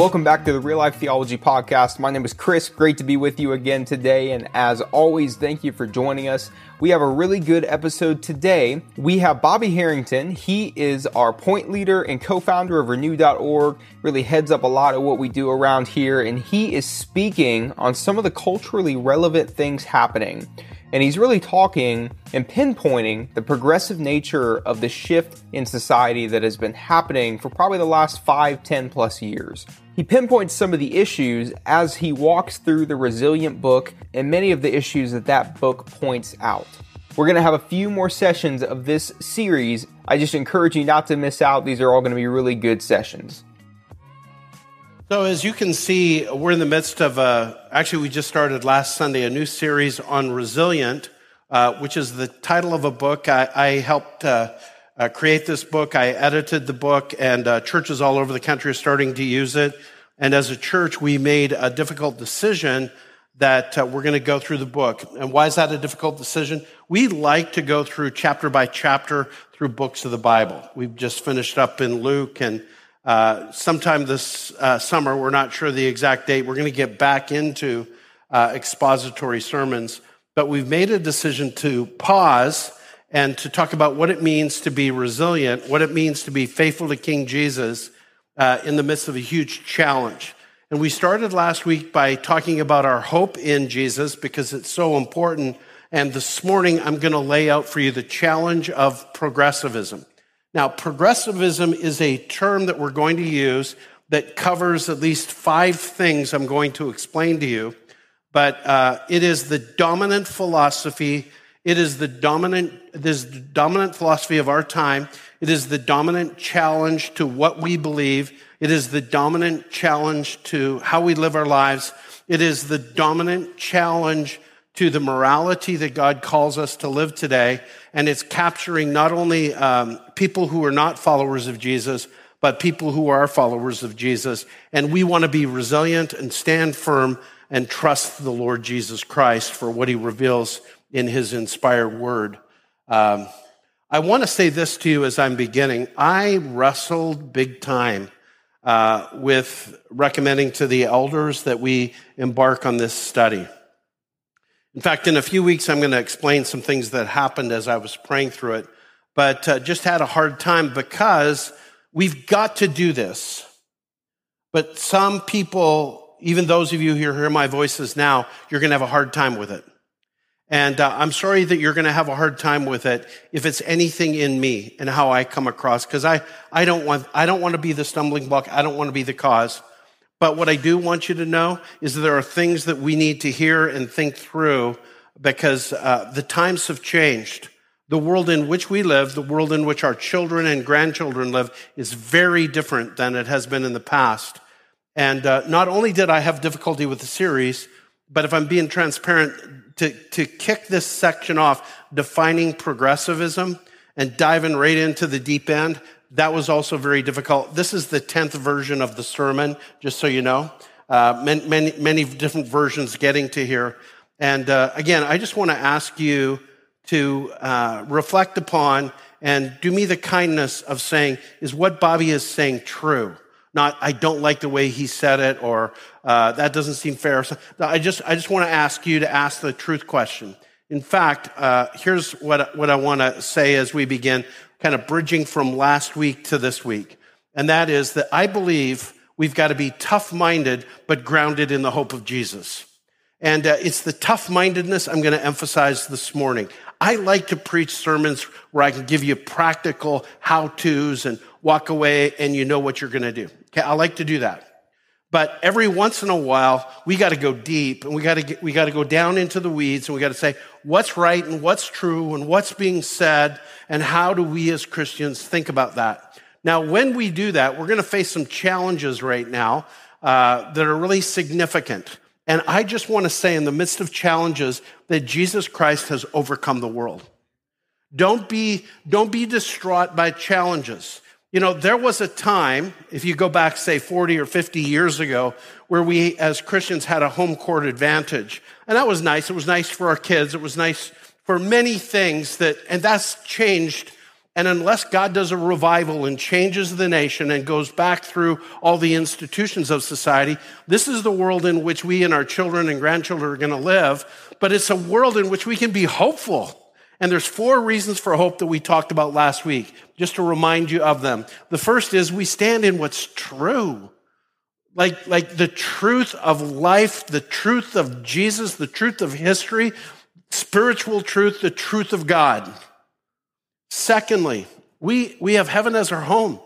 Welcome back to the Real Life Theology Podcast. My name is Chris. Great to be with you again today. And as always, thank you for joining us. We have a really good episode today. We have Bobby Harrington. He is our point leader and co founder of Renew.org, really heads up a lot of what we do around here. And he is speaking on some of the culturally relevant things happening. And he's really talking and pinpointing the progressive nature of the shift in society that has been happening for probably the last five, ten plus years. He pinpoints some of the issues as he walks through the Resilient book and many of the issues that that book points out. We're going to have a few more sessions of this series. I just encourage you not to miss out. These are all going to be really good sessions. So, as you can see, we're in the midst of a, actually, we just started last Sunday a new series on resilient, uh, which is the title of a book. I, I helped uh, uh, create this book. I edited the book, and uh, churches all over the country are starting to use it. And as a church, we made a difficult decision that uh, we're going to go through the book. And why is that a difficult decision? We like to go through chapter by chapter through books of the Bible. We've just finished up in Luke and uh, sometime this uh, summer, we're not sure the exact date, we're going to get back into uh, expository sermons. But we've made a decision to pause and to talk about what it means to be resilient, what it means to be faithful to King Jesus uh, in the midst of a huge challenge. And we started last week by talking about our hope in Jesus because it's so important. And this morning, I'm going to lay out for you the challenge of progressivism. Now, progressivism is a term that we're going to use that covers at least five things I'm going to explain to you, but uh, it is the dominant philosophy. It is the dominant, it is the dominant philosophy of our time. It is the dominant challenge to what we believe. It is the dominant challenge to how we live our lives. It is the dominant challenge to the morality that God calls us to live today. And it's capturing not only um, people who are not followers of Jesus, but people who are followers of Jesus. And we want to be resilient and stand firm and trust the Lord Jesus Christ for what he reveals in his inspired word. Um, I want to say this to you as I'm beginning. I wrestled big time uh, with recommending to the elders that we embark on this study. In fact, in a few weeks, I'm going to explain some things that happened as I was praying through it, but uh, just had a hard time because we've got to do this. But some people, even those of you who hear my voices now, you're going to have a hard time with it. And uh, I'm sorry that you're going to have a hard time with it if it's anything in me and how I come across, because I, I don't want, I don't want to be the stumbling block. I don't want to be the cause. But what I do want you to know is that there are things that we need to hear and think through because uh, the times have changed. The world in which we live, the world in which our children and grandchildren live, is very different than it has been in the past. And uh, not only did I have difficulty with the series, but if I'm being transparent, to, to kick this section off, defining progressivism and diving right into the deep end, that was also very difficult. This is the 10th version of the sermon, just so you know. Uh, many, many, many, different versions getting to here. And uh, again, I just want to ask you to uh, reflect upon and do me the kindness of saying, is what Bobby is saying true? Not, I don't like the way he said it, or uh, that doesn't seem fair. I just, I just want to ask you to ask the truth question. In fact, uh, here's what, what I want to say as we begin kind of bridging from last week to this week. And that is that I believe we've got to be tough minded, but grounded in the hope of Jesus. And uh, it's the tough mindedness I'm going to emphasize this morning. I like to preach sermons where I can give you practical how to's and walk away and you know what you're going to do. Okay, I like to do that. But every once in a while, we got to go deep and we got to we got to go down into the weeds and we got to say what's right and what's true and what's being said and how do we as Christians think about that. Now, when we do that, we're going to face some challenges right now uh, that are really significant. And I just want to say, in the midst of challenges, that Jesus Christ has overcome the world. Don't be, don't be distraught by challenges. You know, there was a time, if you go back, say, 40 or 50 years ago, where we as Christians had a home court advantage. And that was nice. It was nice for our kids. It was nice for many things that, and that's changed And unless God does a revival and changes the nation and goes back through all the institutions of society, this is the world in which we and our children and grandchildren are going to live. But it's a world in which we can be hopeful. And there's four reasons for hope that we talked about last week, just to remind you of them. The first is we stand in what's true. Like, like the truth of life, the truth of Jesus, the truth of history, spiritual truth, the truth of God. Secondly, we, we have heaven as our home.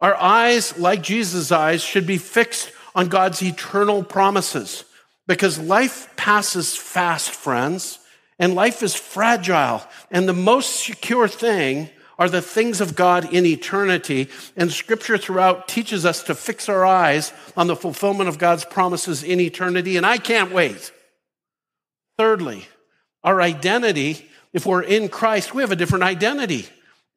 Our eyes, like Jesus' eyes, should be fixed on God's eternal promises because life passes fast, friends, and life is fragile. And the most secure thing are the things of God in eternity. And scripture throughout teaches us to fix our eyes on the fulfillment of God's promises in eternity. And I can't wait. Thirdly, our identity if we're in Christ, we have a different identity.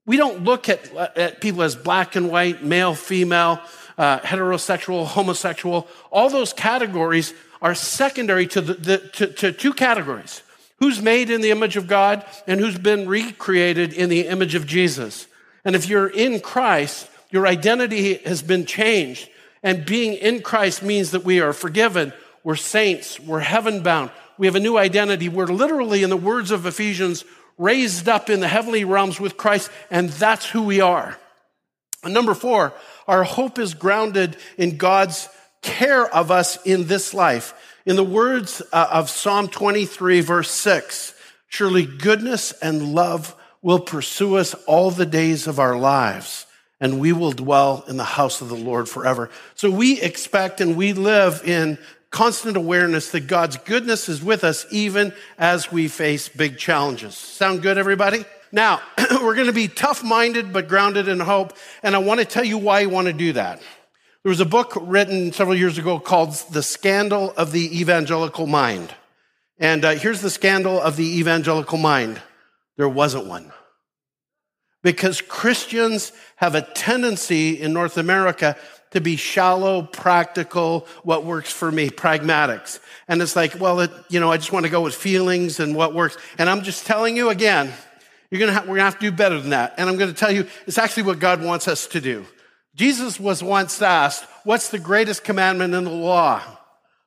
We don't look at, at people as black and white, male, female, uh, heterosexual, homosexual. All those categories are secondary to, the, the to, to two categories who's made in the image of God and who's been recreated in the image of Jesus. And if you're in Christ, your identity has been changed. And being in Christ means that we are forgiven, we're saints, we're heaven bound, we have a new identity. We're literally, in the words of Ephesians, raised up in the heavenly realms with Christ, and that's who we are. And number four, our hope is grounded in God's care of us in this life. In the words uh, of Psalm 23, verse 6, surely goodness and love will pursue us all the days of our lives, and we will dwell in the house of the Lord forever. So we expect and we live in constant awareness that God's goodness is with us even as we face big challenges. Sound good, everybody? Now, we're going to be tough minded but grounded in hope, and I want to tell you why I want to do that. There was a book written several years ago called The Scandal of the Evangelical Mind. And uh, here's the scandal of the evangelical mind there wasn't one. Because Christians have a tendency in North America to be shallow, practical, what works for me, pragmatics. And it's like, well, it, you know, I just want to go with feelings and what works. And I'm just telling you again, you're gonna we're gonna have to do better than that. And I'm gonna tell you, it's actually what God wants us to do. Jesus was once asked, what's the greatest commandment in the law?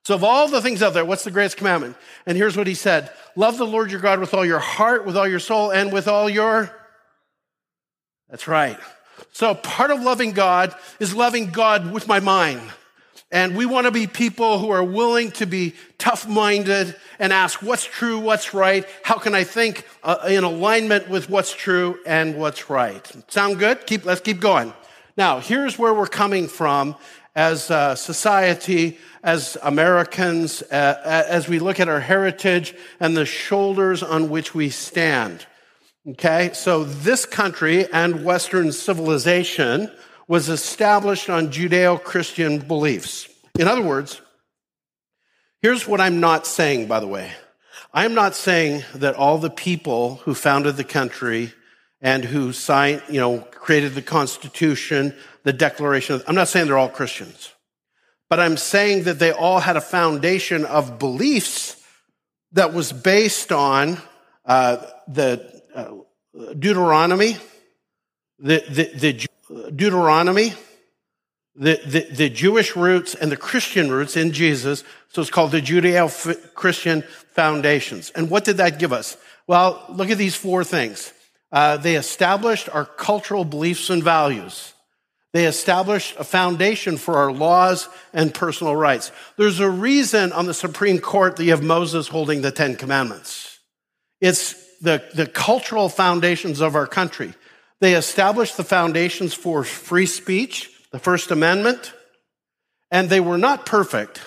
So of all the things out there, what's the greatest commandment? And here's what he said. Love the Lord your God with all your heart, with all your soul, and with all your, that's right. So part of loving God is loving God with my mind. And we want to be people who are willing to be tough minded and ask what's true, what's right, how can I think uh, in alignment with what's true and what's right. Sound good? Keep, let's keep going. Now, here's where we're coming from as a society, as Americans, uh, as we look at our heritage and the shoulders on which we stand. Okay, so this country and Western civilization was established on Judeo Christian beliefs. In other words, here's what I'm not saying, by the way. I'm not saying that all the people who founded the country and who signed, you know, created the Constitution, the Declaration, I'm not saying they're all Christians. But I'm saying that they all had a foundation of beliefs that was based on uh, the uh, Deuteronomy, the, the, the Deuteronomy, the, the, the, Jewish roots and the Christian roots in Jesus. So it's called the Judeo Christian foundations. And what did that give us? Well, look at these four things. Uh, they established our cultural beliefs and values. They established a foundation for our laws and personal rights. There's a reason on the Supreme Court that you have Moses holding the Ten Commandments. It's the, the cultural foundations of our country. They established the foundations for free speech, the First Amendment, and they were not perfect.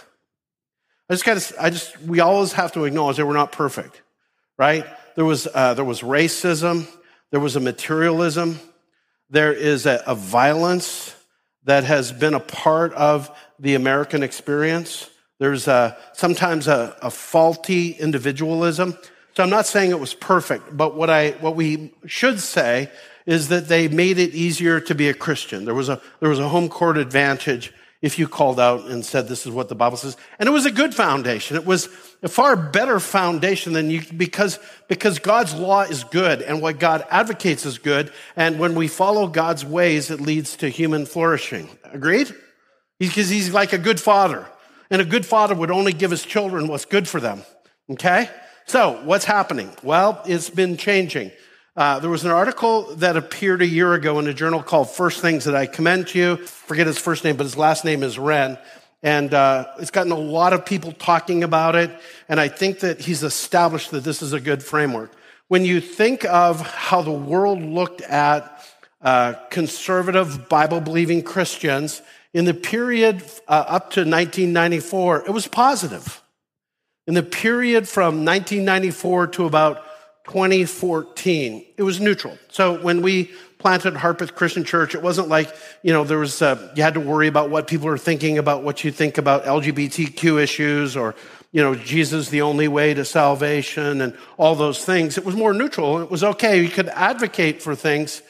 I just got to, I just, we always have to acknowledge they were not perfect, right? There was, uh, there was racism, there was a materialism, there is a, a violence that has been a part of the American experience. There's a, sometimes a, a faulty individualism. So I'm not saying it was perfect, but what I, what we should say is that they made it easier to be a Christian. There was a, there was a home court advantage if you called out and said, this is what the Bible says. And it was a good foundation. It was a far better foundation than you, because, because God's law is good and what God advocates is good. And when we follow God's ways, it leads to human flourishing. Agreed? Because he's like a good father. And a good father would only give his children what's good for them. Okay? So what's happening? Well, it's been changing. Uh, there was an article that appeared a year ago in a journal called First Things that I commend to you. Forget his first name, but his last name is Renn. And uh, it's gotten a lot of people talking about it. And I think that he's established that this is a good framework. When you think of how the world looked at uh, conservative Bible believing Christians in the period uh, up to 1994, it was positive. In the period from 1994 to about 2014. It was neutral. So when we planted Harpeth Christian Church, it wasn't like, you know, there was, uh, you had to worry about what people are thinking about what you think about LGBTQ issues or, you know, Jesus the only way to salvation and all those things. It was more neutral. It was okay. You could advocate for things,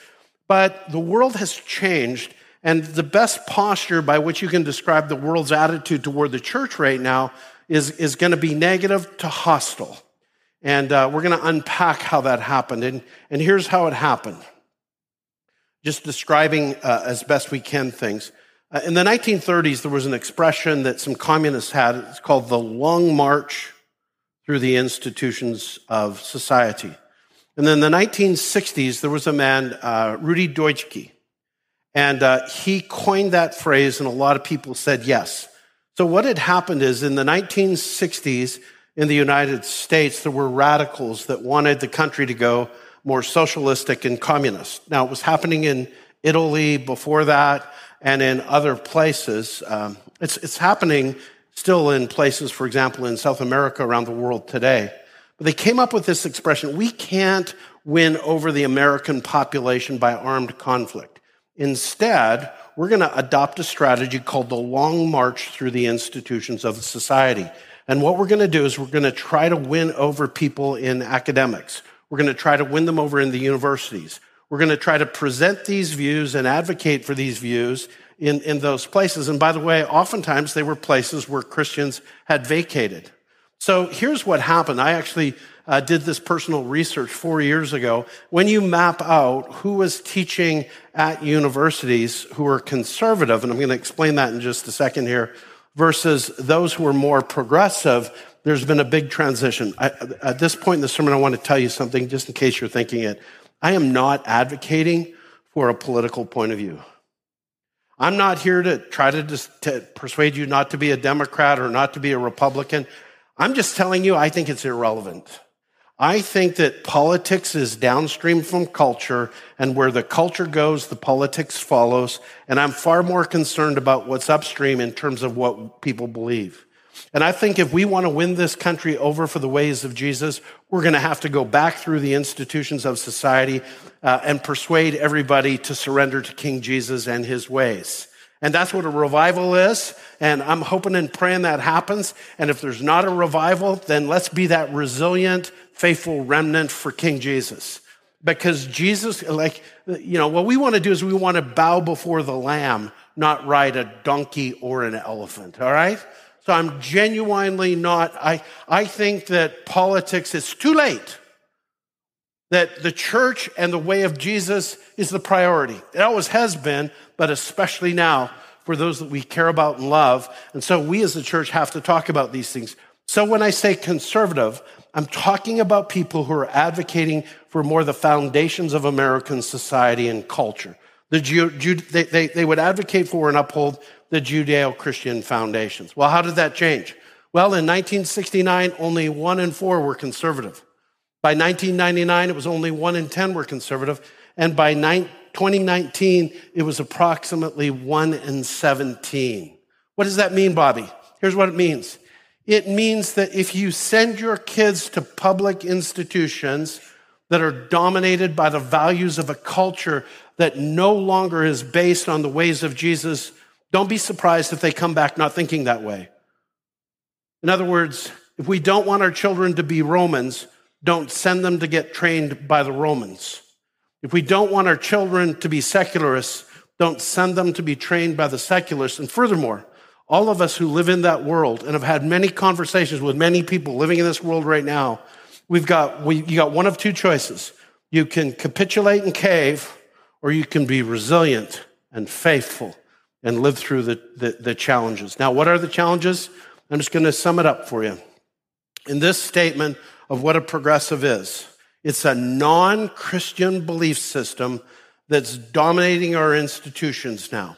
but the world has changed. And the best posture by which you can describe the world's attitude toward the church right now is, is going to be negative to hostile. And uh, we're going to unpack how that happened. And, and here's how it happened. Just describing uh, as best we can things. Uh, in the 1930s, there was an expression that some communists had. It's called the Long March through the institutions of society. And then in the 1960s, there was a man, uh, Rudi Dutschke, and uh, he coined that phrase, and a lot of people said yes. So what had happened is in the 1960s, in the United States, there were radicals that wanted the country to go more socialistic and communist. Now, it was happening in Italy before that and in other places. Um, it's, it's happening still in places, for example, in South America around the world today. But they came up with this expression we can't win over the American population by armed conflict. Instead, we're going to adopt a strategy called the long march through the institutions of society. And what we're going to do is we're going to try to win over people in academics. We're going to try to win them over in the universities. We're going to try to present these views and advocate for these views in, in those places. And by the way, oftentimes they were places where Christians had vacated. So here's what happened. I actually uh, did this personal research four years ago. When you map out who was teaching at universities who were conservative, and I'm going to explain that in just a second here, versus those who are more progressive, there's been a big transition. I, at this point in the sermon, I want to tell you something just in case you're thinking it. I am not advocating for a political point of view. I'm not here to try to, just, to persuade you not to be a Democrat or not to be a Republican. I'm just telling you, I think it's irrelevant. I think that politics is downstream from culture, and where the culture goes, the politics follows. And I'm far more concerned about what's upstream in terms of what people believe. And I think if we want to win this country over for the ways of Jesus, we're going to have to go back through the institutions of society uh, and persuade everybody to surrender to King Jesus and his ways. And that's what a revival is. And I'm hoping and praying that happens. And if there's not a revival, then let's be that resilient, faithful remnant for King Jesus. Because Jesus, like, you know, what we want to do is we want to bow before the Lamb, not ride a donkey or an elephant, all right? So I'm genuinely not, I, I think that politics is too late. That the church and the way of Jesus is the priority. It always has been, but especially now for those that we care about and love. And so we as a church have to talk about these things. So when I say conservative, I'm talking about people who are advocating for more the foundations of American society and culture. The they, they, they would advocate for and uphold the Judeo Christian foundations. Well, how did that change? Well, in 1969, only one in four were conservative. By 1999, it was only one in 10 were conservative. And by 2019, it was approximately one in 17. What does that mean, Bobby? Here's what it means it means that if you send your kids to public institutions that are dominated by the values of a culture that no longer is based on the ways of Jesus, don't be surprised if they come back not thinking that way. In other words, if we don't want our children to be Romans, don't send them to get trained by the Romans. If we don't want our children to be secularists, Don't send them to be trained by the secularists. And furthermore, all of us who live in that world and have had many conversations with many people living in this world right now, we've got, we, you got one of two choices. You can capitulate and cave, or you can be resilient and faithful and live through the, the, the challenges. Now, what are the challenges? I'm just going to sum it up for you. In this statement of what a progressive is, it's a non Christian belief system that's dominating our institutions now.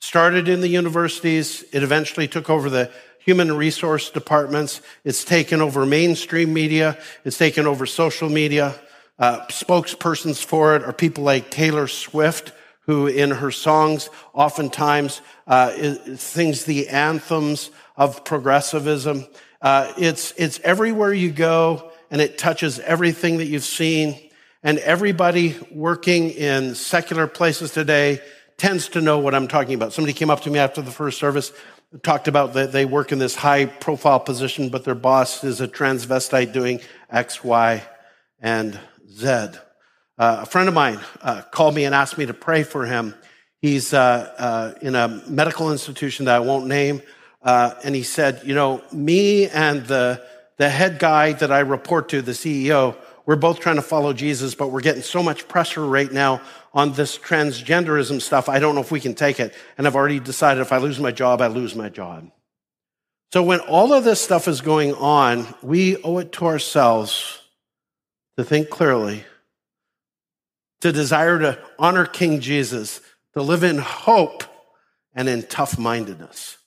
Started in the universities, it eventually took over the human resource departments. It's taken over mainstream media. It's taken over social media. Uh, spokespersons for it are people like Taylor Swift, who in her songs oftentimes uh, sings the anthems of progressivism. Uh, it's, it's everywhere you go and it touches everything that you've seen. And everybody working in secular places today tends to know what I'm talking about. Somebody came up to me after the first service, talked about that they work in this high profile position, but their boss is a transvestite doing X, Y, and Z. Uh, a friend of mine uh, called me and asked me to pray for him. He's uh, uh in a medical institution that I won't name. Uh, and he said, You know, me and the, the head guy that I report to, the CEO, we're both trying to follow Jesus, but we're getting so much pressure right now on this transgenderism stuff. I don't know if we can take it. And I've already decided if I lose my job, I lose my job. So when all of this stuff is going on, we owe it to ourselves to think clearly, to desire to honor King Jesus, to live in hope and in tough mindedness.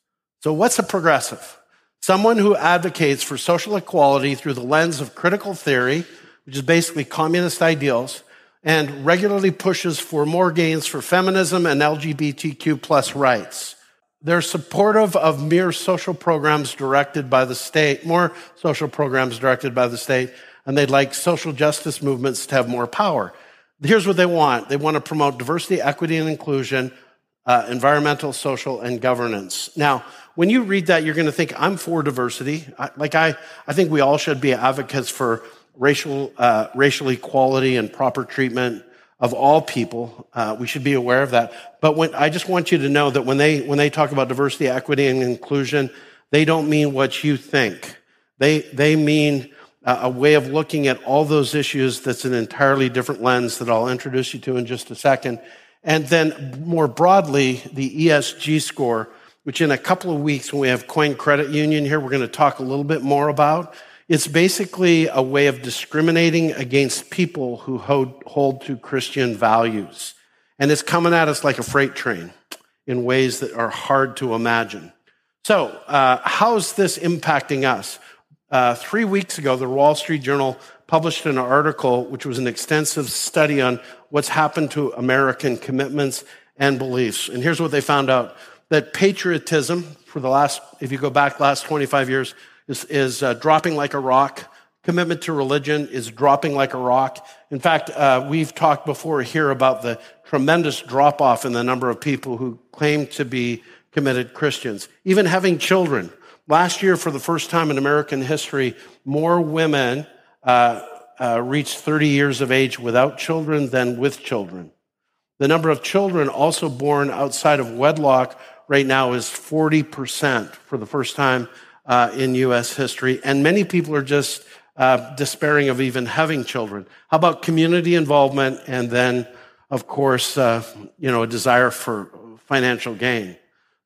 So, what's a progressive? Someone who advocates for social equality through the lens of critical theory, which is basically communist ideals, and regularly pushes for more gains for feminism and LGBTQ plus rights. They're supportive of mere social programs directed by the state, more social programs directed by the state, and they'd like social justice movements to have more power. Here's what they want. They want to promote diversity, equity, and inclusion, uh, environmental, social, and governance. Now, when you read that, you're going to think, I'm for diversity. I, like, I, I think we all should be advocates for racial, uh, racial equality and proper treatment of all people. Uh, we should be aware of that. But when, I just want you to know that when they, when they talk about diversity, equity, and inclusion, they don't mean what you think. They, they mean a way of looking at all those issues that's an entirely different lens that I'll introduce you to in just a second. And then more broadly, the ESG score, which in a couple of weeks when we have Coin Credit Union here, we're going to talk a little bit more about. It's basically a way of discriminating against people who hold, hold to Christian values. And it's coming at us like a freight train in ways that are hard to imagine. So, uh, how's this impacting us? Uh, three weeks ago, the Wall Street Journal published an article which was an extensive study on what's happened to American commitments and beliefs. And here's what they found out that patriotism for the last, if you go back last 25 years, is, is uh, dropping like a rock. Commitment to religion is dropping like a rock. In fact, uh, we've talked before here about the tremendous drop off in the number of people who claim to be committed Christians. Even having children. Last year, for the first time in American history, more women uh, uh reached 30 years of age without children than with children. The number of children also born outside of wedlock right now is 40% for the first time uh, in U.S. history. And many people are just uh, despairing of even having children. How about community involvement and then, of course, uh, you know, a desire for financial gain?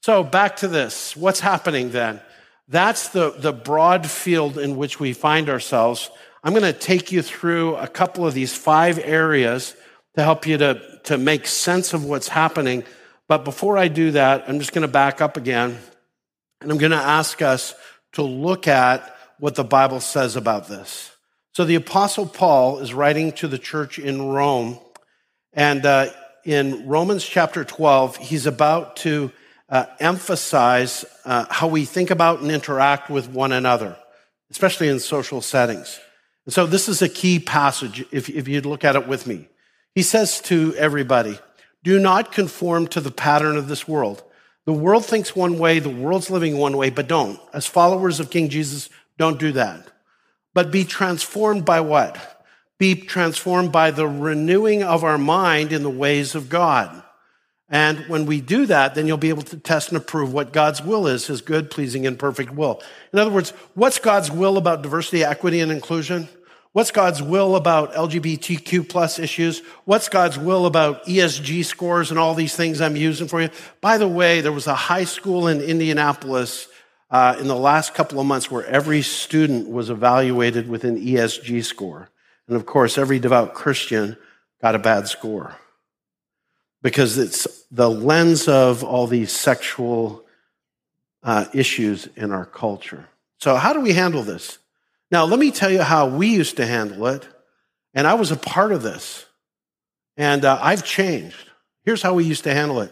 So back to this. What's happening then? That's the, the broad field in which we find ourselves. I'm going to take you through a couple of these five areas to help you to to make sense of what's happening. But before I do that, I'm just going to back up again and I'm going to ask us to look at what the Bible says about this. So the Apostle Paul is writing to the church in Rome, and uh, in Romans chapter 12, he's about to uh, emphasize uh, how we think about and interact with one another, especially in social settings. And so this is a key passage if, if you'd look at it with me. He says to everybody, do not conform to the pattern of this world. The world thinks one way, the world's living one way, but don't. As followers of King Jesus, don't do that. But be transformed by what? Be transformed by the renewing of our mind in the ways of God. And when we do that, then you'll be able to test and approve what God's will is, his good, pleasing, and perfect will. In other words, what's God's will about diversity, equity, and inclusion? What's God's will about LGBTQ plus issues? What's God's will about ESG scores and all these things I'm using for you? By the way, there was a high school in Indianapolis uh, in the last couple of months where every student was evaluated with an ESG score. And of course, every devout Christian got a bad score because it's the lens of all these sexual uh, issues in our culture. So, how do we handle this? Now, let me tell you how we used to handle it. And I was a part of this. And uh, I've changed. Here's how we used to handle it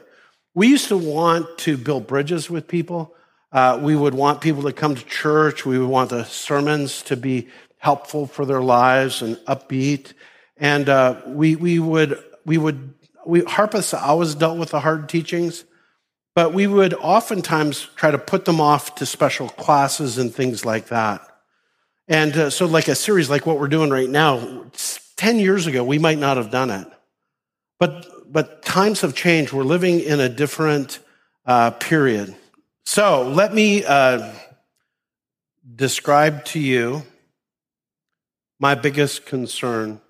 we used to want to build bridges with people. Uh, we would want people to come to church. We would want the sermons to be helpful for their lives and upbeat. And uh, we, we would, we would, we, Harpeth always dealt with the hard teachings, but we would oftentimes try to put them off to special classes and things like that. And uh, so, like a series like what we're doing right now, 10 years ago, we might not have done it. But, but times have changed. We're living in a different uh, period. So, let me uh, describe to you my biggest concern.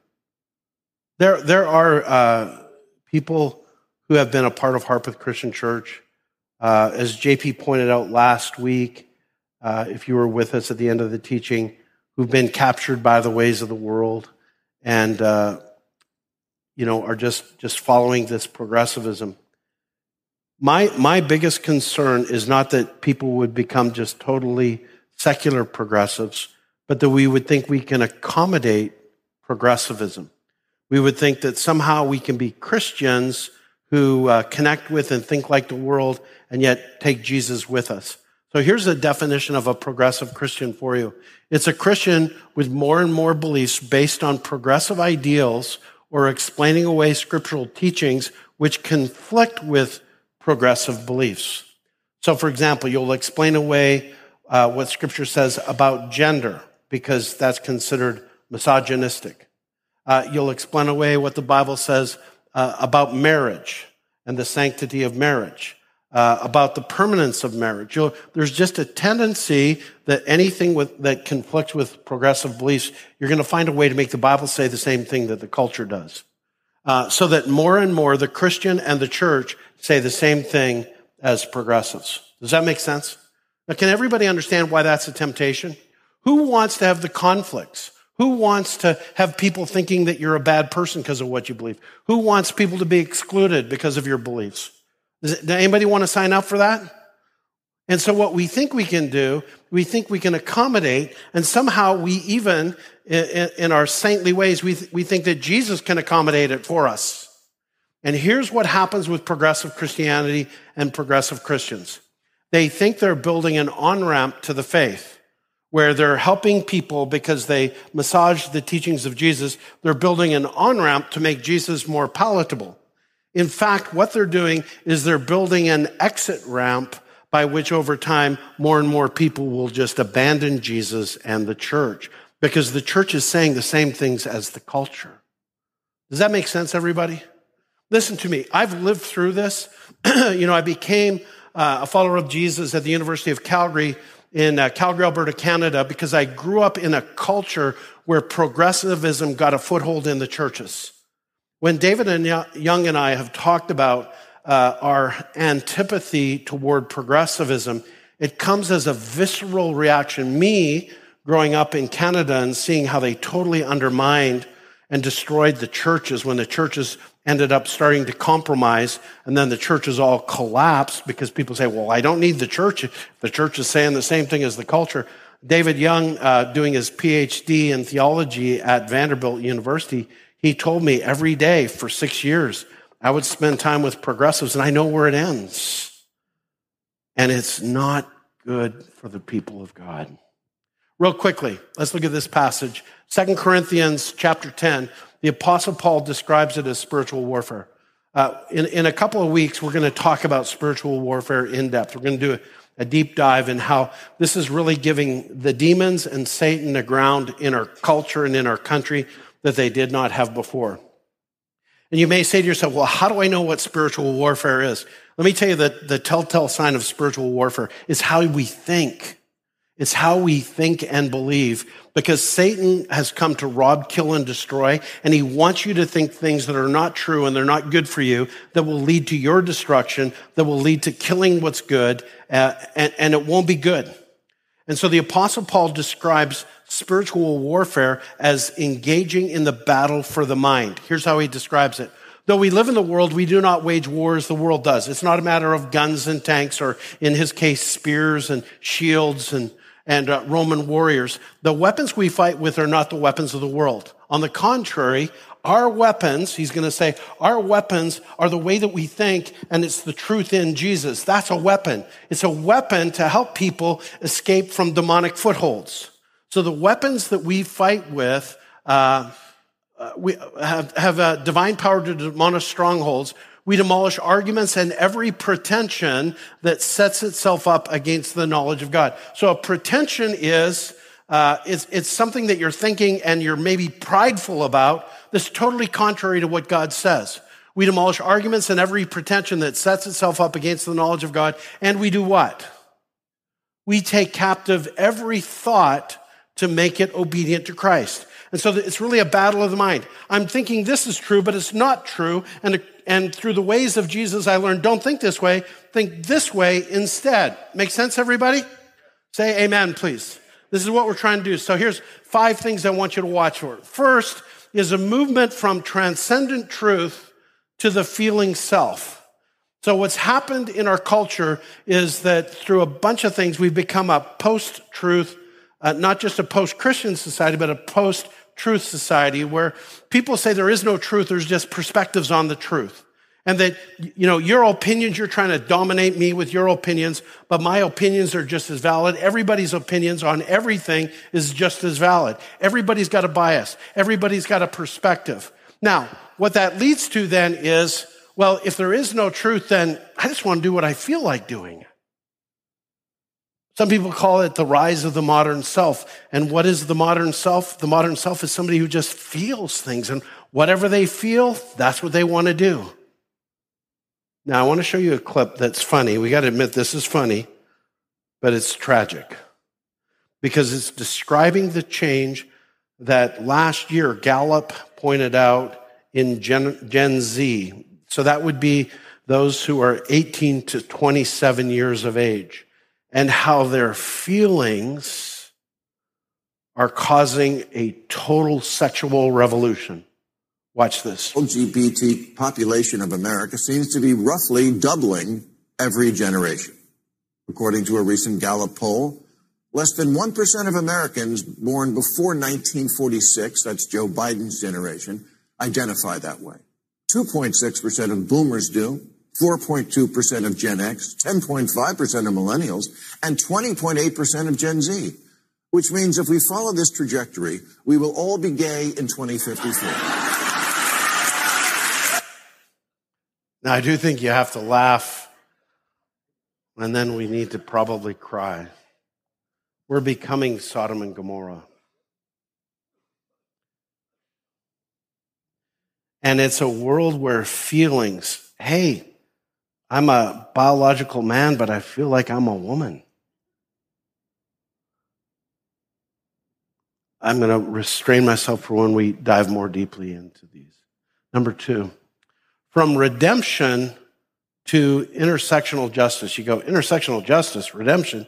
There, there are uh, people who have been a part of Harpeth Christian Church. Uh, as JP pointed out last week, uh, if you were with us at the end of the teaching, who've been captured by the ways of the world and uh, you know are just just following this progressivism. My my biggest concern is not that people would become just totally secular progressives but that we would think we can accommodate progressivism. We would think that somehow we can be christians who uh, connect with and think like the world and yet take jesus with us so here's a definition of a progressive Christian for you. It's a Christian with more and more beliefs based on progressive ideals or explaining away scriptural teachings which conflict with progressive beliefs. So, for example, you'll explain away uh, what scripture says about gender because that's considered misogynistic. Uh, you'll explain away what the Bible says uh, about marriage and the sanctity of marriage uh, about the permanence of marriage. You'll, there's just a tendency that anything with, that conflicts with progressive beliefs, you're going to find a way to make the Bible say the same thing that the culture does. Uh, so that more and more the Christian and the church say the same thing as progressives. Does that make sense? Now, can everybody understand why that's a temptation? Who wants to have the conflicts? Who wants to have people thinking that you're a bad person because of what you believe? Who wants people to be excluded because of your beliefs? Does, anybody want to sign up for that? And so what we think we can do, we think we can accommodate, and somehow we even, in, our saintly ways, we, we think that Jesus can accommodate it for us. And here's what happens with progressive Christianity and progressive Christians. They think they're building an on-ramp to the faith where they're helping people because they massage the teachings of Jesus. They're building an on-ramp to make Jesus more palatable. In fact, what they're doing is they're building an exit ramp by which over time more and more people will just abandon Jesus and the church because the church is saying the same things as the culture. Does that make sense, everybody? Listen to me. I've lived through this. you know, I became uh, a follower of Jesus at the University of Calgary in uh, Calgary, Alberta, Canada, because I grew up in a culture where progressivism got a foothold in the churches. When David and Young and I have talked about uh, our antipathy toward progressivism, it comes as a visceral reaction. Me, growing up in Canada and seeing how they totally undermined and destroyed the churches when the churches ended up starting to compromise and then the churches all collapsed because people say, well, I don't need the church. The church is saying the same thing as the culture. David Young, uh, doing his PhD in theology at Vanderbilt University, he told me every day for six years, I would spend time with progressives, and I know where it ends. And it's not good for the people of God. Real quickly, let's look at this passage. Second Corinthians chapter 10, the Apostle Paul describes it as spiritual warfare. Uh, in, in a couple of weeks, we're going to talk about spiritual warfare in depth. We're going to do a, a deep dive in how this is really giving the demons and Satan a ground in our culture and in our country that they did not have before. And you may say to yourself, well, how do I know what spiritual warfare is? Let me tell you that the telltale sign of spiritual warfare is how we think. It's how we think and believe because Satan has come to rob, kill, and destroy. And he wants you to think things that are not true and they're not good for you, that will lead to your destruction, that will lead to killing what's good, uh, and, and it won't be good. And so the apostle Paul describes spiritual warfare as engaging in the battle for the mind. Here's how he describes it. Though we live in the world, we do not wage war as the world does. It's not a matter of guns and tanks or, in his case, spears and shields and, and uh, Roman warriors. The weapons we fight with are not the weapons of the world. On the contrary, our weapons, he's going to say, our weapons are the way that we think, and it's the truth in Jesus. That's a weapon. It's a weapon to help people escape from demonic footholds. So the weapons that we fight with, uh, uh, we have, have a divine power to demolish strongholds. We demolish arguments and every pretension that sets itself up against the knowledge of God. So a pretension is, uh, it's, it's something that you're thinking and you're maybe prideful about that's totally contrary to what God says. We demolish arguments and every pretension that sets itself up against the knowledge of God. And we do what? We take captive every thought to make it obedient to Christ. And so it's really a battle of the mind. I'm thinking this is true, but it's not true. And, and through the ways of Jesus, I learned don't think this way, think this way instead. Make sense, everybody? Say amen, please. This is what we're trying to do. So here's five things I want you to watch for. First is a movement from transcendent truth to the feeling self. So what's happened in our culture is that through a bunch of things, we've become a post-truth, uh, not just a post-Christian society, but a post truth society where people say there is no truth, there's just perspectives on the truth. And that, you know, your opinions, you're trying to dominate me with your opinions, but my opinions are just as valid. Everybody's opinions on everything is just as valid. Everybody's got a bias. Everybody's got a perspective. Now, what that leads to then is, well, if there is no truth, then I just want to do what I feel like doing. Some people call it the rise of the modern self. And what is the modern self? The modern self is somebody who just feels things, and whatever they feel, that's what they want to do. Now, I want to show you a clip that's funny. We got to admit this is funny, but it's tragic because it's describing the change that last year Gallup pointed out in Gen, Gen Z. So that would be those who are 18 to 27 years of age and how their feelings are causing a total sexual revolution. Watch this. LGBT population of America seems to be roughly doubling every generation. According to a recent Gallup poll, less than 1% of Americans born before 1946, that's Joe Biden's generation, identify that way. 2.6% of boomers do, 4.2% of Gen X, 10.5% of millennials, and 20.8% of Gen Z. Which means if we follow this trajectory, we will all be gay in 2054. Now, I do think you have to laugh, and then we need to probably cry. We're becoming Sodom and Gomorrah. And it's a world where feelings, hey, I'm a biological man, but I feel like I'm a woman. I'm going to restrain myself for when we dive more deeply into these. Number two, from redemption to intersectional justice. You go, intersectional justice, redemption.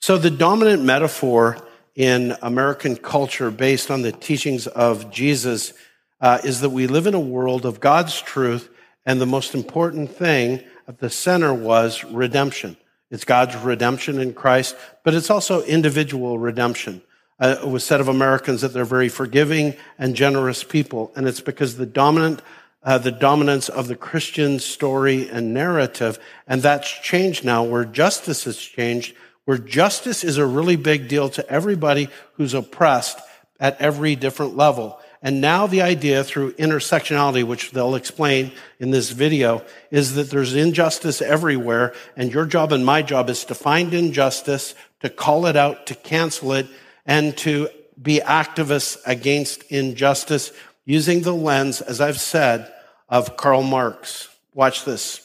So the dominant metaphor in American culture based on the teachings of Jesus uh, is that we live in a world of God's truth, and the most important thing at the center was redemption. It's God's redemption in Christ, but it's also individual redemption. Uh, it was said of Americans that they're very forgiving and generous people, and it's because the dominant, uh, the dominance of the Christian story and narrative, and that's changed now, where justice has changed, where justice is a really big deal to everybody who's oppressed at every different level. And now the idea through intersectionality, which they'll explain in this video, is that there's injustice everywhere. And your job and my job is to find injustice, to call it out, to cancel it, and to be activists against injustice using the lens, as I've said, of Karl Marx. Watch this.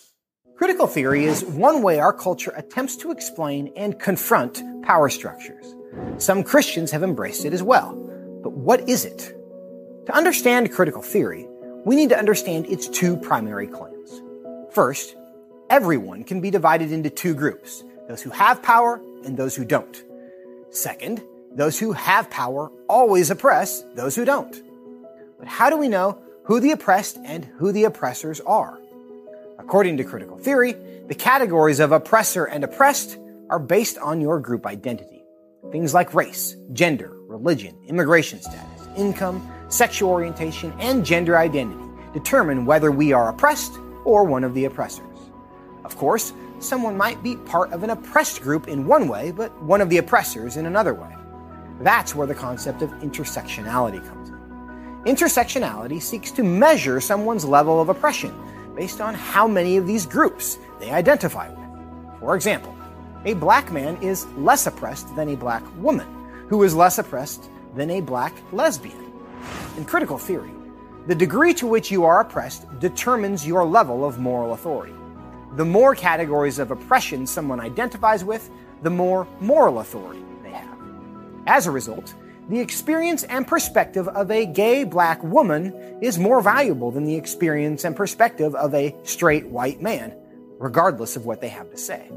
Critical theory is one way our culture attempts to explain and confront power structures. Some Christians have embraced it as well. But what is it? To understand critical theory, we need to understand its two primary claims. First, everyone can be divided into two groups those who have power and those who don't. Second, those who have power always oppress those who don't. But how do we know who the oppressed and who the oppressors are? According to critical theory, the categories of oppressor and oppressed are based on your group identity. Things like race, gender, religion, immigration status, income, sexual orientation, and gender identity determine whether we are oppressed or one of the oppressors. Of course, someone might be part of an oppressed group in one way, but one of the oppressors in another way. That's where the concept of intersectionality comes in. Intersectionality seeks to measure someone's level of oppression based on how many of these groups they identify with. For example, a black man is less oppressed than a black woman, who is less oppressed than a black lesbian. In critical theory, the degree to which you are oppressed determines your level of moral authority. The more categories of oppression someone identifies with, the more moral authority they have. As a result, the experience and perspective of a gay black woman is more valuable than the experience and perspective of a straight white man, regardless of what they have to say.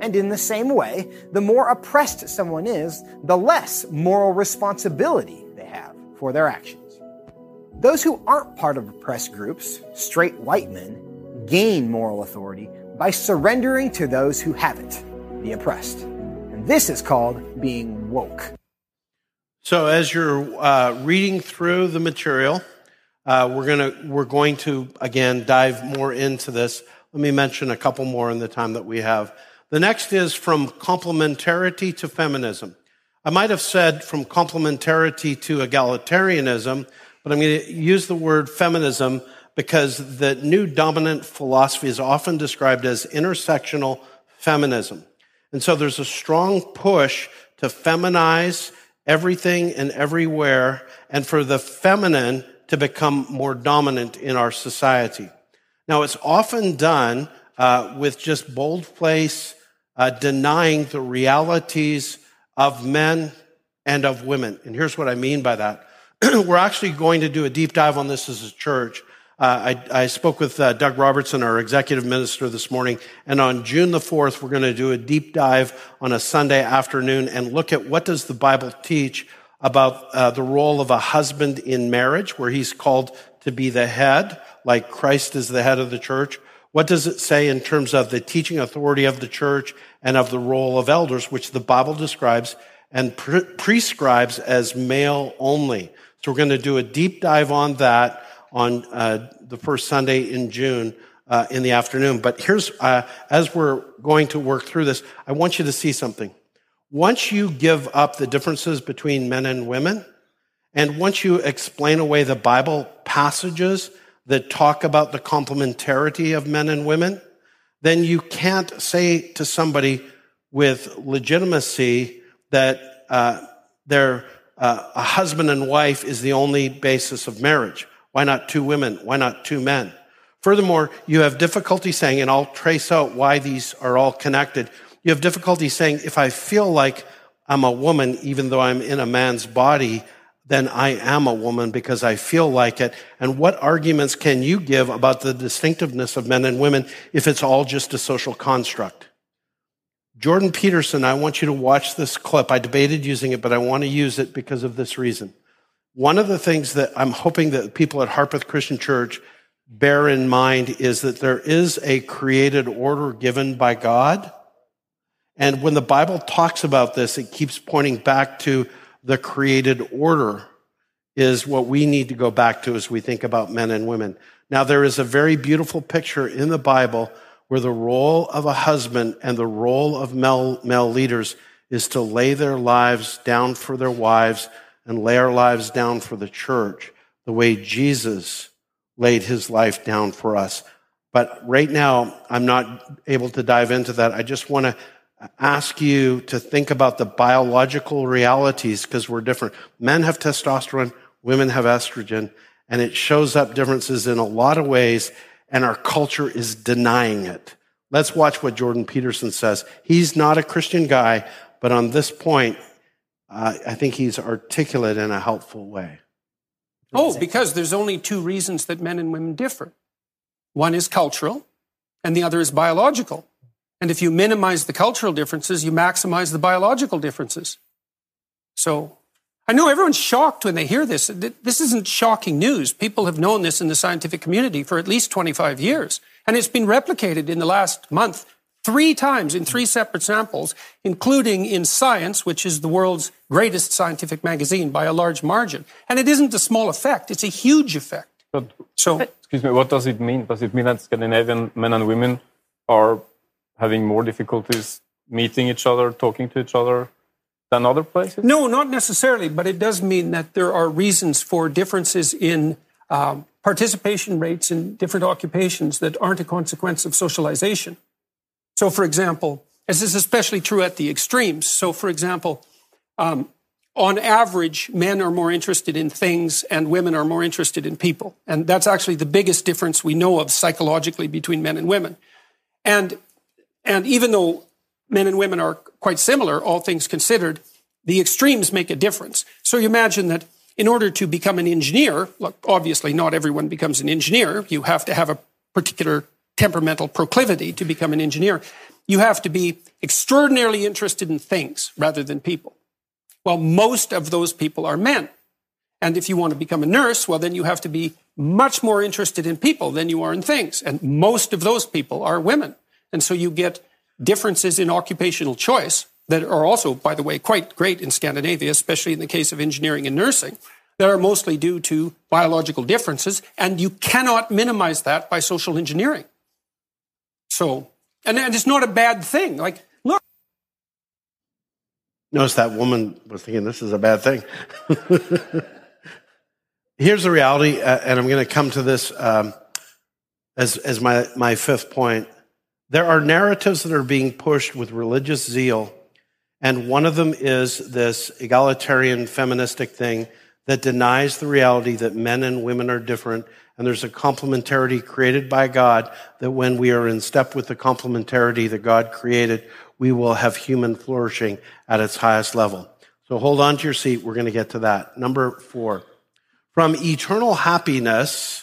And in the same way, the more oppressed someone is, the less moral responsibility for their actions. Those who aren't part of oppressed groups, straight white men, gain moral authority by surrendering to those who have it, the oppressed. And this is called being woke. So, as you're uh, reading through the material, uh, we're gonna we're going to again dive more into this. Let me mention a couple more in the time that we have. The next is from complementarity to feminism. I might have said from complementarity to egalitarianism, but I'm going to use the word feminism because the new dominant philosophy is often described as intersectional feminism. And so there's a strong push to feminize everything and everywhere and for the feminine to become more dominant in our society. Now, it's often done uh, with just boldface uh, denying the realities of men and of women. And here's what I mean by that. We're actually going to do a deep dive on this as a church. Uh, I, I, spoke with uh, Doug Robertson, our executive minister, this morning, and on June the 4th, we're going to do a deep dive on a Sunday afternoon and look at what does the Bible teach about uh, the role of a husband in marriage, where he's called to be the head, like Christ is the head of the church. What does it say in terms of the teaching authority of the church and of the role of elders, which the Bible describes and pre- prescribes as male only? So we're going to do a deep dive on that on uh, the first Sunday in June uh, in the afternoon. But here's, uh, as we're going to work through this, I want you to see something. Once you give up the differences between men and women, and once you explain away the Bible passages that talk about the complementarity of men and women, then you can't say to somebody with legitimacy that uh, uh, a husband and wife is the only basis of marriage. Why not two women? Why not two men? Furthermore, you have difficulty saying, and I'll trace out why these are all connected. You have difficulty saying, if I feel like I'm a woman, even though I'm in a man's body, then I am a woman because I feel like it. And what arguments can you give about the distinctiveness of men and women if it's all just a social construct? Jordan Peterson, I want you to watch this clip. I debated using it, but I want to use it because of this reason. One of the things that I'm hoping that people at Harpeth Christian Church bear in mind is that there is a created order given by God. And when the Bible talks about this, it keeps pointing back to the created order is what we need to go back to as we think about men and women. Now, there is a very beautiful picture in the Bible where the role of a husband and the role of male, male leaders is to lay their lives down for their wives and lay our lives down for the church the way Jesus laid his life down for us. But right now, I'm not able to dive into that. I just want to ask you to think about the biological realities because we're different. Men have testosterone, women have estrogen, and it shows up differences in a lot of ways, and our culture is denying it. Let's watch what Jordan Peterson says. He's not a Christian guy, but on this point, uh, I think he's articulate in a helpful way. Oh, because there's only two reasons that men and women differ. One is cultural, and the other is biological. And if you minimize the cultural differences, you maximize the biological differences. So I know everyone's shocked when they hear this. This isn't shocking news. People have known this in the scientific community for at least 25 years. And it's been replicated in the last month three times in three separate samples, including in Science, which is the world's greatest scientific magazine by a large margin. And it isn't a small effect, it's a huge effect. But, so, excuse me, what does it mean? Does it mean that Scandinavian men and women are having more difficulties meeting each other, talking to each other than other places? No, not necessarily, but it does mean that there are reasons for differences in um, participation rates in different occupations that aren't a consequence of socialization. So, for example, this is especially true at the extremes. So, for example, um, on average, men are more interested in things and women are more interested in people. And that's actually the biggest difference we know of psychologically between men and women. And, and even though men and women are quite similar, all things considered, the extremes make a difference. So you imagine that in order to become an engineer, look, obviously not everyone becomes an engineer. You have to have a particular temperamental proclivity to become an engineer. You have to be extraordinarily interested in things rather than people. Well, most of those people are men. And if you want to become a nurse, well, then you have to be much more interested in people than you are in things. And most of those people are women. And so you get differences in occupational choice that are also, by the way, quite great in Scandinavia, especially in the case of engineering and nursing, that are mostly due to biological differences. And you cannot minimize that by social engineering. So, and, and it's not a bad thing. Like, look. Notice that woman was thinking this is a bad thing. Here's the reality, uh, and I'm going to come to this um, as, as my, my fifth point. There are narratives that are being pushed with religious zeal, and one of them is this egalitarian feministic thing that denies the reality that men and women are different and there's a complementarity created by God that when we are in step with the complementarity that God created, we will have human flourishing at its highest level. So hold on to your seat. We're going to get to that. Number four. From eternal happiness.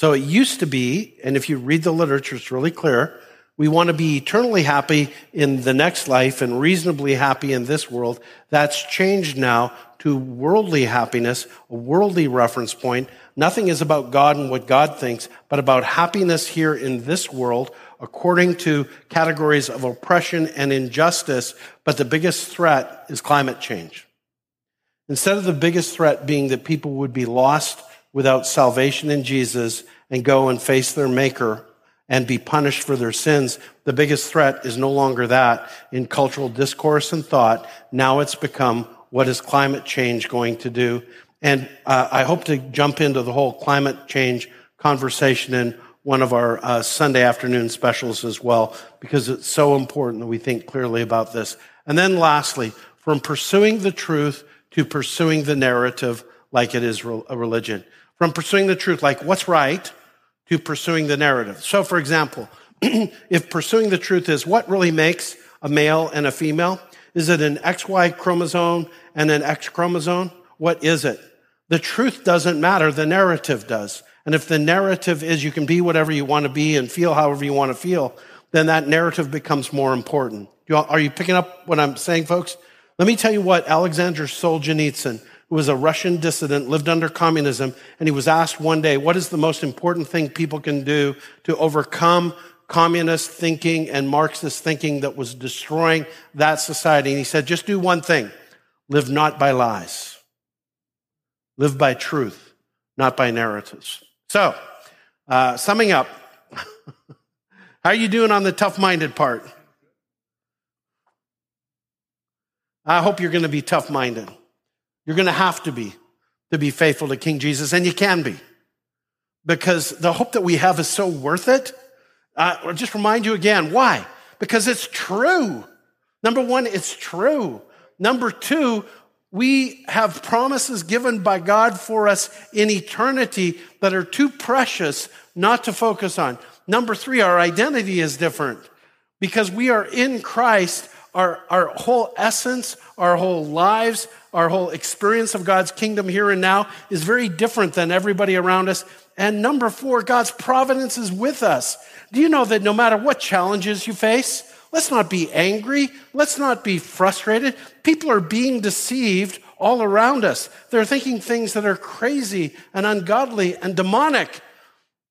So it used to be, and if you read the literature, it's really clear. We want to be eternally happy in the next life and reasonably happy in this world. That's changed now to worldly happiness, a worldly reference point. Nothing is about God and what God thinks, but about happiness here in this world according to categories of oppression and injustice. But the biggest threat is climate change. Instead of the biggest threat being that people would be lost without salvation in Jesus and go and face their maker and be punished for their sins, the biggest threat is no longer that in cultural discourse and thought. Now it's become what is climate change going to do? And uh, I hope to jump into the whole climate change conversation in one of our uh, Sunday afternoon specials as well, because it's so important that we think clearly about this. And then lastly, from pursuing the truth to pursuing the narrative like it is a religion. From pursuing the truth, like what's right, to pursuing the narrative. So, for example, if pursuing the truth is what really makes a male and a female, is it an XY chromosome and an X chromosome? What is it? The truth doesn't matter, the narrative does. And if the narrative is you can be whatever you want to be and feel however you want to feel, then that narrative becomes more important. Are you picking up what I'm saying, folks? Let me tell you what Alexander Solzhenitsyn, who was a Russian dissident, lived under communism, and he was asked one day, what is the most important thing people can do to overcome communist thinking and Marxist thinking that was destroying that society. And he said, just do one thing live not by lies, live by truth, not by narratives. So, uh, summing up, how are you doing on the tough minded part? I hope you're going to be tough minded. You're going to have to be to be faithful to King Jesus, and you can be. Because the hope that we have is so worth it uh, or just remind you again. Why? Because it's true. Number one, it's true. Number two, We have promises given by God for us in eternity that are too precious not to focus on. Number three, our identity is different because we are in Christ. Our, our whole essence, our whole lives, our whole experience of God's kingdom here and now is very different than everybody around us. And number four, God's providence is with us. Do you know that no matter what challenges you face, let's not be angry. Let's not be frustrated. People are being deceived all around us. They're thinking things that are crazy and ungodly and demonic.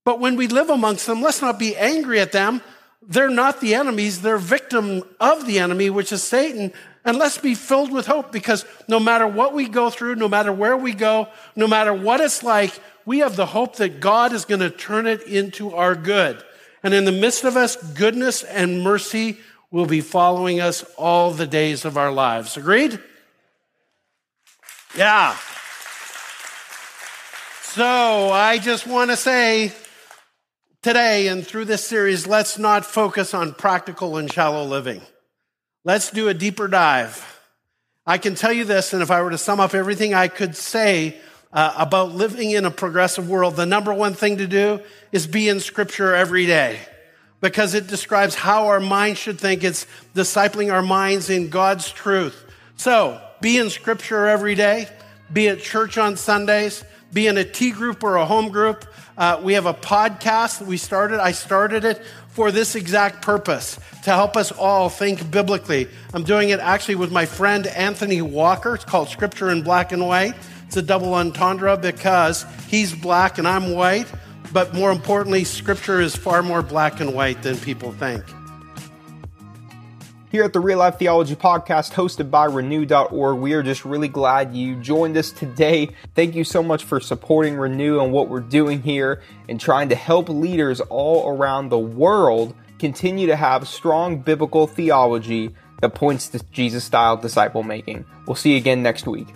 But when we live amongst them, let's not be angry at them. They're not the enemies. They're victim of the enemy, which is Satan. And let's be filled with hope because no matter what we go through, no matter where we go, no matter what it's like, we have the hope that God is going to turn it into our good. And in the midst of us, goodness and mercy will be following us all the days of our lives. Agreed? Yeah. So I just want to say today and through this series, let's not focus on practical and shallow living. Let's do a deeper dive. I can tell you this, and if I were to sum up everything I could say uh, about living in a progressive world, the number one thing to do is be in scripture every day because it describes how our minds should think. It's discipling our minds in God's truth. So be in scripture every day, be at church on Sundays, be in a T group or a home group. Uh, we have a podcast that we started. I started it for this exact purpose to help us all think biblically. I'm doing it actually with my friend Anthony Walker. It's called Scripture in Black and White. It's a double entendre because he's black and I'm white. But more importantly, Scripture is far more black and white than people think. Here at the Real Life Theology Podcast, hosted by Renew.org, we are just really glad you joined us today. Thank you so much for supporting Renew and what we're doing here and trying to help leaders all around the world continue to have strong biblical theology that points to Jesus style disciple making. We'll see you again next week.